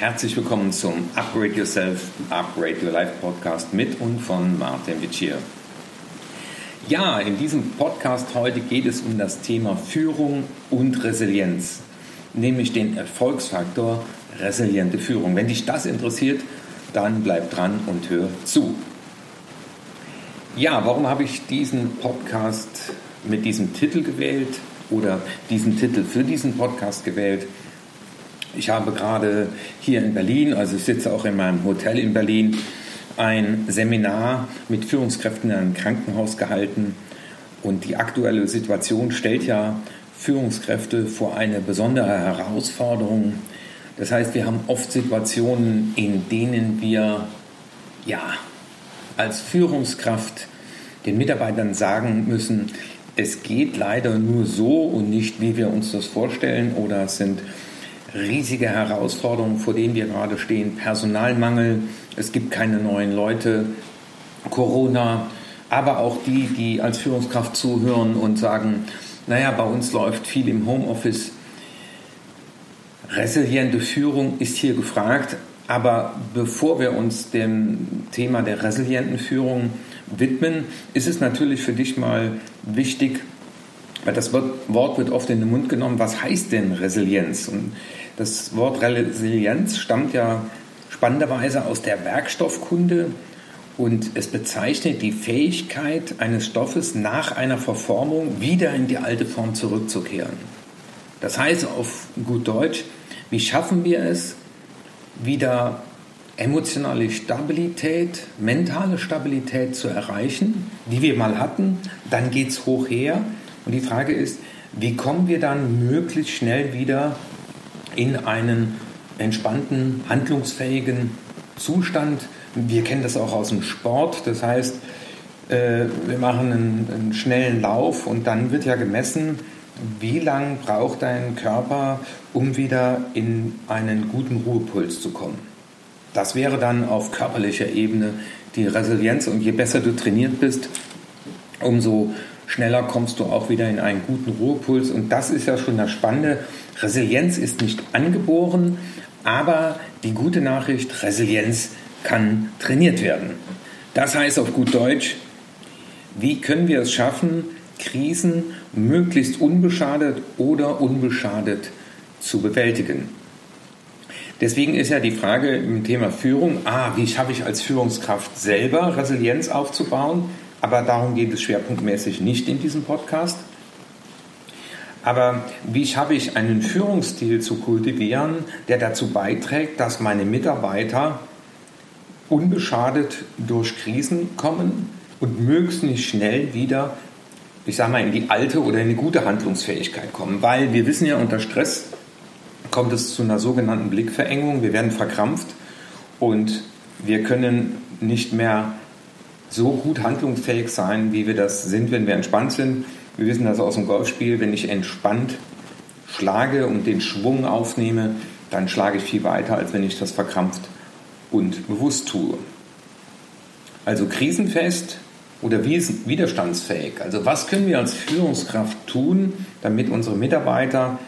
herzlich willkommen zum Upgrade Yourself, Upgrade Your Life Podcast mit und von Martin Wittier. Ja, in diesem Podcast heute geht es um das Thema Führung und Resilienz, nämlich den Erfolgsfaktor resiliente Führung. Wenn dich das interessiert, dann bleib dran und hör zu. Ja, warum habe ich diesen Podcast mit diesem Titel gewählt oder diesen Titel für diesen Podcast gewählt? Ich habe gerade hier in Berlin, also ich sitze auch in meinem Hotel in Berlin, ein Seminar mit Führungskräften in einem Krankenhaus gehalten. Und die aktuelle Situation stellt ja Führungskräfte vor eine besondere Herausforderung. Das heißt, wir haben oft Situationen, in denen wir ja als Führungskraft den Mitarbeitern sagen müssen, es geht leider nur so und nicht, wie wir uns das vorstellen, oder es sind riesige Herausforderungen, vor denen wir gerade stehen. Personalmangel, es gibt keine neuen Leute, Corona, aber auch die, die als Führungskraft zuhören und sagen, naja, bei uns läuft viel im Homeoffice. Resiliente Führung ist hier gefragt, aber bevor wir uns dem Thema der resilienten Führung widmen, ist es natürlich für dich mal wichtig, das Wort wird oft in den Mund genommen, was heißt denn Resilienz? Und das Wort Resilienz stammt ja spannenderweise aus der Werkstoffkunde und es bezeichnet die Fähigkeit eines Stoffes nach einer Verformung wieder in die alte Form zurückzukehren. Das heißt auf gut Deutsch, wie schaffen wir es, wieder emotionale Stabilität, mentale Stabilität zu erreichen, die wir mal hatten, dann geht es hoch her. Und die Frage ist, wie kommen wir dann möglichst schnell wieder in einen entspannten, handlungsfähigen Zustand. Wir kennen das auch aus dem Sport. Das heißt, äh, wir machen einen, einen schnellen Lauf und dann wird ja gemessen, wie lang braucht dein Körper, um wieder in einen guten Ruhepuls zu kommen. Das wäre dann auf körperlicher Ebene die Resilienz und je besser du trainiert bist, umso schneller kommst du auch wieder in einen guten Ruhepuls. Und das ist ja schon das Spannende. Resilienz ist nicht angeboren, aber die gute Nachricht, Resilienz kann trainiert werden. Das heißt auf gut Deutsch, wie können wir es schaffen, Krisen möglichst unbeschadet oder unbeschadet zu bewältigen? Deswegen ist ja die Frage im Thema Führung, ah, wie schaffe ich als Führungskraft selber Resilienz aufzubauen? Aber darum geht es schwerpunktmäßig nicht in diesem Podcast. Aber wie schaffe ich einen Führungsstil zu kultivieren, der dazu beiträgt, dass meine Mitarbeiter unbeschadet durch Krisen kommen und möglichst schnell wieder, ich sage mal, in die alte oder in die gute Handlungsfähigkeit kommen? Weil wir wissen ja, unter Stress kommt es zu einer sogenannten Blickverengung. Wir werden verkrampft und wir können nicht mehr so gut handlungsfähig sein, wie wir das sind, wenn wir entspannt sind. Wir wissen das aus dem Golfspiel, wenn ich entspannt schlage und den Schwung aufnehme, dann schlage ich viel weiter, als wenn ich das verkrampft und bewusst tue. Also krisenfest oder widerstandsfähig. Also was können wir als Führungskraft tun, damit unsere Mitarbeiter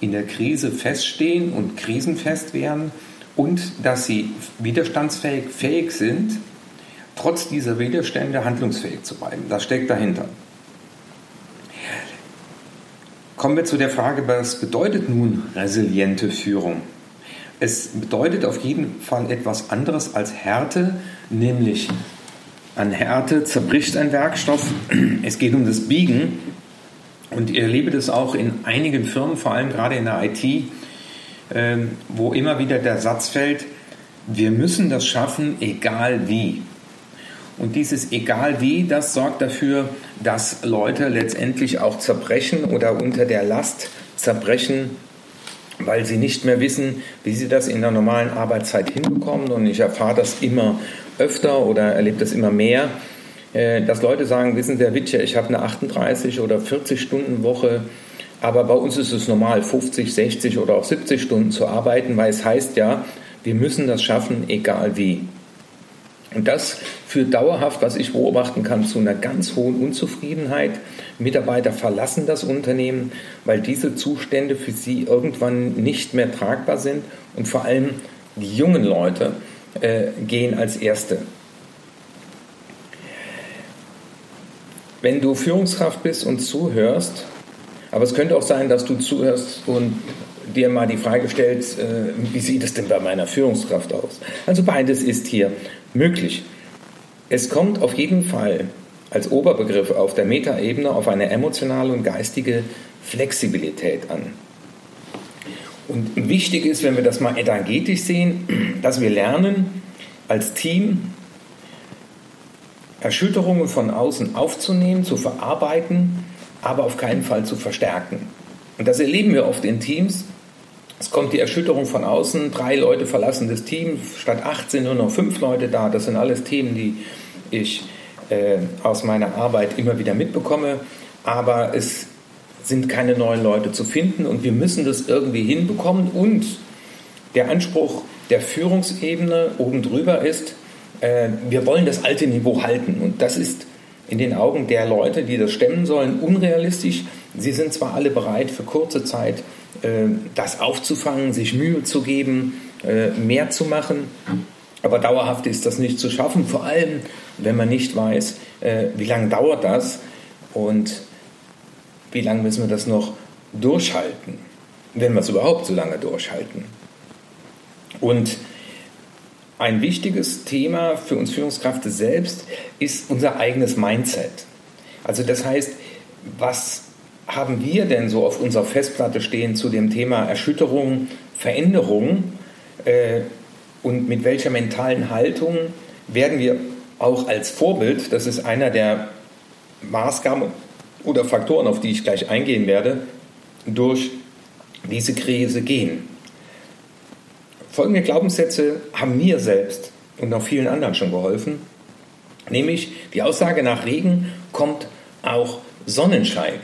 in der Krise feststehen und krisenfest werden und dass sie widerstandsfähig fähig sind, trotz dieser Widerstände handlungsfähig zu bleiben. Das steckt dahinter. Kommen wir zu der Frage, was bedeutet nun resiliente Führung? Es bedeutet auf jeden Fall etwas anderes als Härte, nämlich an Härte zerbricht ein Werkstoff. Es geht um das Biegen. Und ich erlebe das auch in einigen Firmen, vor allem gerade in der IT, ähm, wo immer wieder der Satz fällt, wir müssen das schaffen, egal wie. Und dieses egal wie, das sorgt dafür, dass Leute letztendlich auch zerbrechen oder unter der Last zerbrechen, weil sie nicht mehr wissen, wie sie das in der normalen Arbeitszeit hinbekommen. Und ich erfahre das immer öfter oder erlebe das immer mehr, äh, dass Leute sagen, wissen Sie, Herr Witcher, ich habe eine 38 oder 40 Stunden Woche, aber bei uns ist es normal, 50, 60 oder auch 70 Stunden zu arbeiten, weil es heißt ja, wir müssen das schaffen, egal wie. Und das führt dauerhaft, was ich beobachten kann, zu einer ganz hohen Unzufriedenheit. Mitarbeiter verlassen das Unternehmen, weil diese Zustände für sie irgendwann nicht mehr tragbar sind und vor allem Die jungen Leute äh, gehen als Erste. Wenn du Führungskraft bist und zuhörst, aber es könnte auch sein, dass du zuhörst und dir mal die Frage stellst, äh, wie sieht es denn bei meiner Führungskraft aus? Also beides ist hier möglich. Es kommt auf jeden Fall als Oberbegriff auf der Metaebene auf eine emotionale und geistige Flexibilität an. Und wichtig ist, wenn wir das mal energetisch sehen, dass wir lernen, als Team Erschütterungen von außen aufzunehmen, zu verarbeiten, aber auf keinen Fall zu verstärken. Und das erleben wir oft in Teams. Es kommt die Erschütterung von außen, drei Leute verlassen das Team, statt 18 nur noch fünf Leute da. Das sind alles Themen, die ich äh, aus meiner Arbeit immer wieder mitbekomme. Aber es sind keine neuen Leute zu finden und wir müssen das irgendwie hinbekommen. Und der Anspruch der Führungsebene oben drüber ist, äh, wir wollen das alte Niveau halten. Und das ist in den Augen der Leute, die das stemmen sollen, unrealistisch. Sie sind zwar alle bereit, für kurze Zeit das aufzufangen, sich Mühe zu geben, äh, mehr zu machen, aber dauerhaft ist das nicht zu schaffen, vor allem wenn man nicht weiß, äh, wie lange dauert das und wie lange müssen wir das noch durchhalten, wenn wir es überhaupt so lange durchhalten. Und ein wichtiges Thema für uns Führungskräfte selbst ist unser eigenes Mindset. Also das heißt, was haben wir denn so auf unserer Festplatte stehen zu dem Thema Erschütterung, Veränderung äh, und mit welcher mentalen Haltung werden wir auch als Vorbild, das ist einer der Maßgaben oder Faktoren, auf die ich gleich eingehen werde, durch diese Krise gehen. Folgende Glaubenssätze haben mir selbst und auch vielen anderen schon geholfen, nämlich die Aussage nach Regen kommt auch Sonnenschein.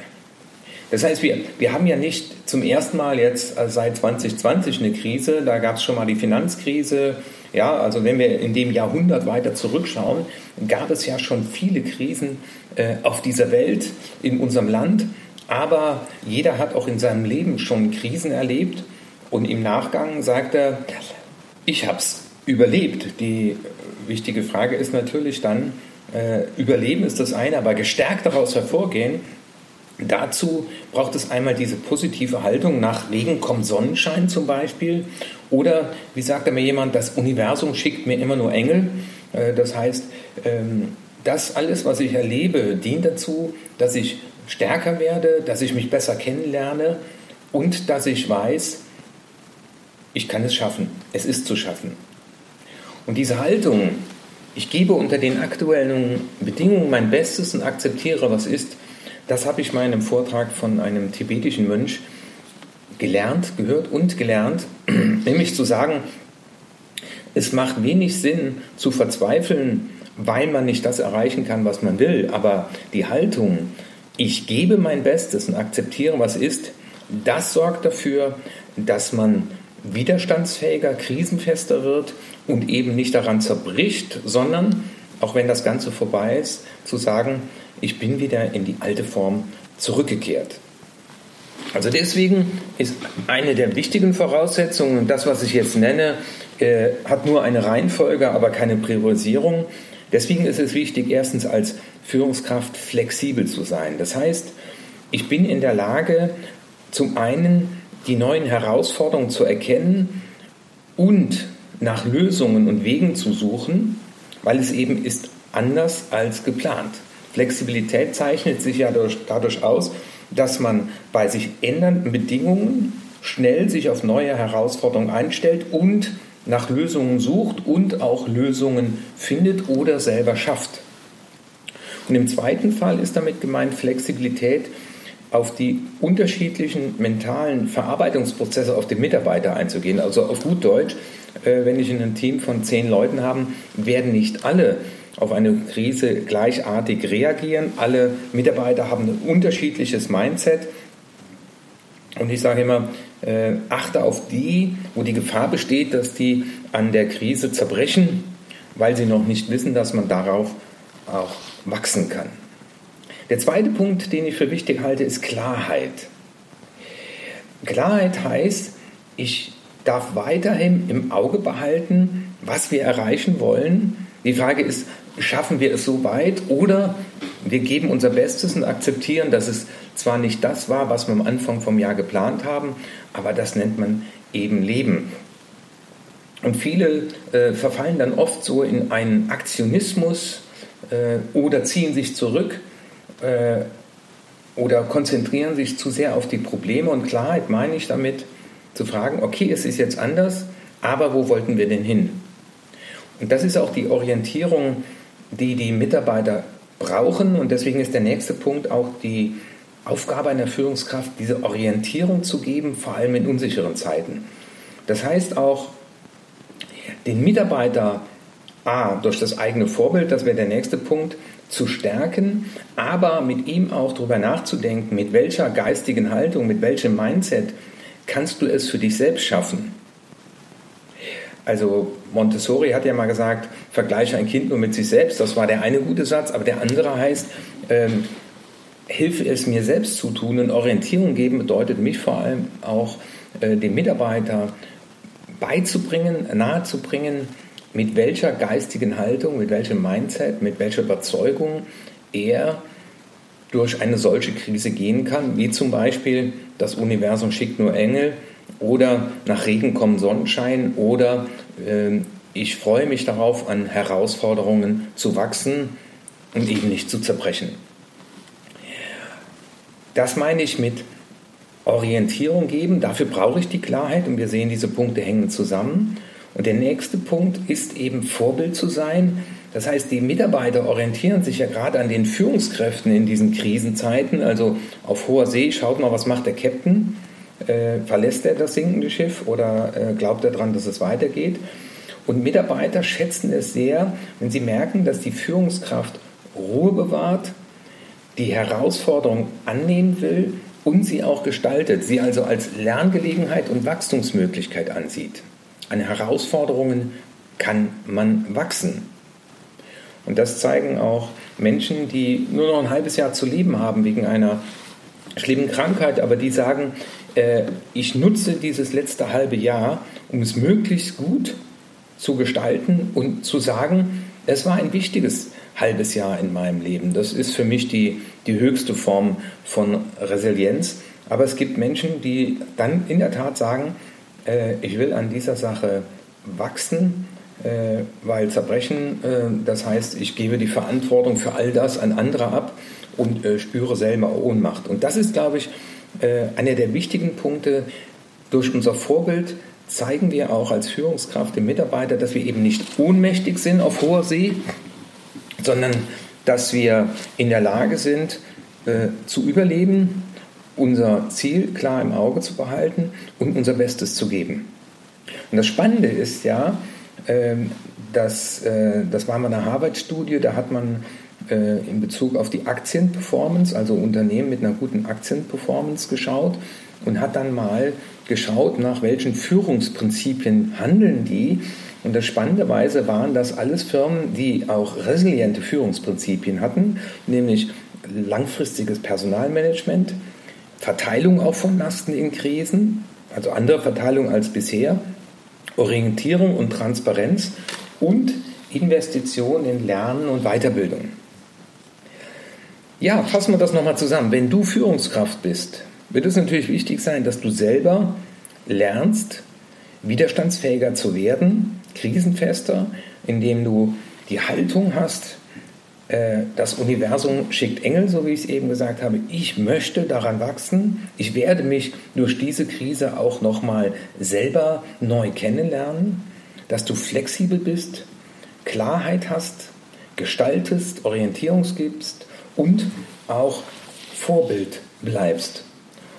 Das heißt, wir, wir haben ja nicht zum ersten Mal jetzt äh, seit 2020 eine Krise, da gab es schon mal die Finanzkrise. Ja, also wenn wir in dem Jahrhundert weiter zurückschauen, gab es ja schon viele Krisen äh, auf dieser Welt, in unserem Land. Aber jeder hat auch in seinem Leben schon Krisen erlebt. Und im Nachgang sagt er, ich habe es überlebt. Die wichtige Frage ist natürlich dann, äh, überleben ist das eine, aber gestärkt daraus hervorgehen, dazu braucht es einmal diese positive Haltung, nach Regen kommt Sonnenschein zum Beispiel. Oder, wie sagte mir jemand, das Universum schickt mir immer nur Engel. Äh, das heißt, ähm, das alles, was ich erlebe, dient dazu, dass ich stärker werde, dass ich mich besser kennenlerne und dass ich weiß, ich kann es schaffen, es ist zu schaffen. Und diese Haltung, ich gebe unter den aktuellen Bedingungen mein Bestes und akzeptiere, was ist, das habe ich mal in einem Vortrag von einem tibetischen Mönch gelernt, gehört und gelernt, nämlich zu sagen, es macht wenig Sinn zu verzweifeln, weil man nicht das erreichen kann, was man will, aber die Haltung, ich gebe mein Bestes und akzeptiere, was ist, das sorgt dafür, dass man widerstandsfähiger, krisenfester wird und eben nicht daran zerbricht, sondern, auch wenn das Ganze vorbei ist, zu sagen, ich bin wieder in die alte Form zurückgekehrt. Also deswegen ist eine der wichtigen Voraussetzungen, das, was ich jetzt nenne, äh, hat nur eine Reihenfolge, aber keine Priorisierung. Deswegen ist es wichtig, erstens als Führungskraft flexibel zu sein. Das heißt, ich bin in der Lage, zum einen die neuen Herausforderungen zu erkennen und nach Lösungen und Wegen zu suchen, weil es eben ist anders als geplant. Flexibilität zeichnet sich ja dadurch aus, dass man bei sich ändernden Bedingungen schnell sich auf neue Herausforderungen einstellt und nach Lösungen sucht und auch Lösungen findet oder selber schafft. Und im zweiten Fall ist damit gemeint Flexibilität auf die unterschiedlichen mentalen Verarbeitungsprozesse auf den Mitarbeiter einzugehen. Also auf gut Deutsch, äh, wenn ich in einem Team von zehn Leuten habe, werden nicht alle auf eine Krise gleichartig reagieren. Alle Mitarbeiter haben ein unterschiedliches Mindset. Und ich sage immer, äh, achte auf die, wo die Gefahr besteht, dass die an der Krise zerbrechen, weil sie noch nicht wissen, dass man darauf auch wachsen kann. Der zweite Punkt, den ich für wichtig halte, ist Klarheit. Klarheit heißt, ich darf weiterhin im Auge behalten, was wir erreichen wollen. Die Frage ist, schaffen wir es so weit oder wir geben unser Bestes und akzeptieren, dass es zwar nicht das war, was wir am Anfang vom Jahr geplant haben, aber das nennt man eben Leben. Und viele äh, verfallen dann oft so in einen Aktionismus äh, oder ziehen sich zurück äh, oder konzentrieren sich zu sehr auf die Probleme. Und Klarheit meine ich damit, zu fragen, okay, es ist jetzt anders, aber wo wollten wir denn hin? Und das ist auch die Orientierung, die die Mitarbeiter brauchen. Und deswegen ist der nächste Punkt auch die Aufgabe einer Führungskraft, diese Orientierung zu geben, vor allem in unsicheren Zeiten. Das heißt auch, den Mitarbeiter A, durch das eigene Vorbild, das wäre der nächste Punkt, zu stärken, aber mit ihm auch darüber nachzudenken, mit welcher geistigen Haltung, mit welchem Mindset kannst du es für dich selbst schaffen. Also Montessori hat ja mal gesagt, vergleiche ein Kind nur mit sich selbst. Das war der eine gute Satz, aber der andere heißt, ähm, hilfe es mir selbst zu tun und Orientierung geben bedeutet mich vor allem auch äh, dem Mitarbeiter beizubringen, nahezubringen, mit welcher geistigen Haltung, mit welchem Mindset, mit welcher Überzeugung er durch eine solche Krise gehen kann, wie zum Beispiel das Universum schickt nur Engel oder nach Regen kommt Sonnenschein oder äh, ich freue mich darauf, an Herausforderungen zu wachsen und eben nicht zu zerbrechen. Das meine ich mit Orientierung geben. Dafür brauche ich die Klarheit und wir sehen, diese Punkte hängen zusammen. Und der nächste Punkt ist eben Vorbild zu sein. Das heißt, die Mitarbeiter orientieren sich ja gerade an den Führungskräften in diesen Krisenzeiten. Also auf hoher See, schaut mal, was macht der Captain? Äh, verlässt er das sinkende Schiff oder äh, glaubt er daran, dass es weitergeht? Und Mitarbeiter schätzen es sehr, wenn sie merken, dass die Führungskraft Ruhe bewahrt, die Herausforderung annehmen will und sie auch gestaltet, sie also als Lerngelegenheit und Wachstumsmöglichkeit ansieht. An Herausforderungen kann man wachsen. Und das zeigen auch Menschen, die nur noch ein halbes Jahr zu leben haben wegen einer schlimmen Krankheit, aber die sagen, äh, ich nutze dieses letzte halbe Jahr, um es möglichst gut zu gestalten und zu sagen, es war ein wichtiges halbes Jahr in meinem Leben. Das ist für mich die, die höchste Form von Resilienz. Aber es gibt Menschen, die dann in der Tat sagen, äh, ich will an dieser Sache wachsen, äh, weil Zerbrechen, äh, das heißt, ich gebe die Verantwortung für all das an andere ab und äh, spüre selber Ohnmacht. Und das ist, glaube ich, äh, einer der wichtigen Punkte. Durch unser Vorbild zeigen wir auch als Führungskraft dem Mitarbeiter, dass wir eben nicht ohnmächtig sind auf hoher See, sondern dass wir in der Lage sind, äh, zu überleben, unser Ziel klar im Auge zu behalten und unser Bestes zu geben. Und das Spannende ist ja, äh, dass, äh, das war mal eine Harvard-Studie, da hat man äh, in Bezug auf die Aktienperformance, also Unternehmen mit einer guten Aktienperformance geschaut und hat dann mal geschaut, nach welchen Führungsprinzipien handeln die und das Spannenderweise waren das alles Firmen, die auch resiliente Führungsprinzipien hatten, nämlich langfristiges Personalmanagement, Verteilung auch von Lasten in Krisen, also andere Verteilung als bisher, Orientierung und Transparenz und Investition in Lernen und Weiterbildung. Ja, fassen wir das nochmal zusammen. Wenn du Führungskraft bist, wird es natürlich wichtig sein, dass du selber lernst, widerstandsfähiger zu werden, krisenfester, indem du die Haltung hast, äh, das Universum schickt Engel, so wie ich es eben gesagt habe. Ich möchte daran wachsen. Ich werde mich durch diese Krise auch nochmal selber neu kennenlernen, dass du flexibel bist, Klarheit hast, gestaltest, Orientierung gibst und auch Vorbild bleibst.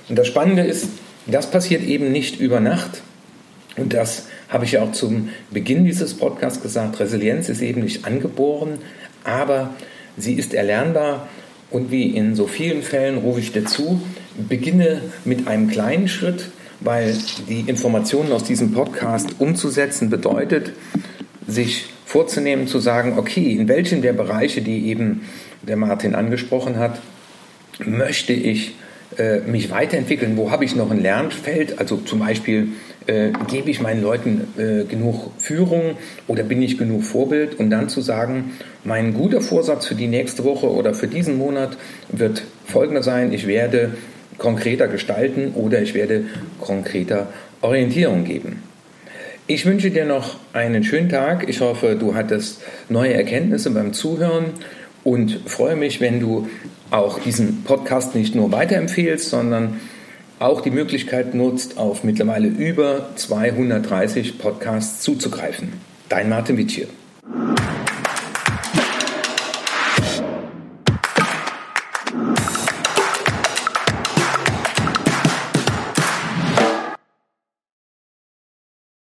Und das Spannende ist, das passiert eben nicht über Nacht, und das habe ich ja auch zum Beginn dieses Podcasts gesagt. Resilienz ist eben nicht angeboren, aber sie ist erlernbar. Und wie in so vielen Fällen rufe ich dir zu, beginne mit einem kleinen Schritt, weil die Informationen aus diesem Podcast umzusetzen bedeutet, sich vorzunehmen, zu sagen, okay, in welchen der Bereiche, die eben der Martin angesprochen hat, möchte ich äh, mich weiterentwickeln? Wo habe ich noch ein Lernfeld? Also zum Beispiel, äh, gebe ich meinen Leuten äh, genug Führung oder bin ich genug Vorbild? Und dann zu sagen, mein guter Vorsatz für die nächste Woche oder für diesen Monat wird folgender sein. Ich werde konkreter gestalten oder ich werde konkreter Orientierung geben. Ich wünsche dir noch einen schönen Tag. Ich hoffe, du hattest neue Erkenntnisse beim Zuhören und freue mich, wenn du auch diesen Podcast nicht nur weiterempfehlst, sondern auch die Möglichkeit nutzt, auf mittlerweile über 230 Podcasts zuzugreifen. Dein Martin Witsch.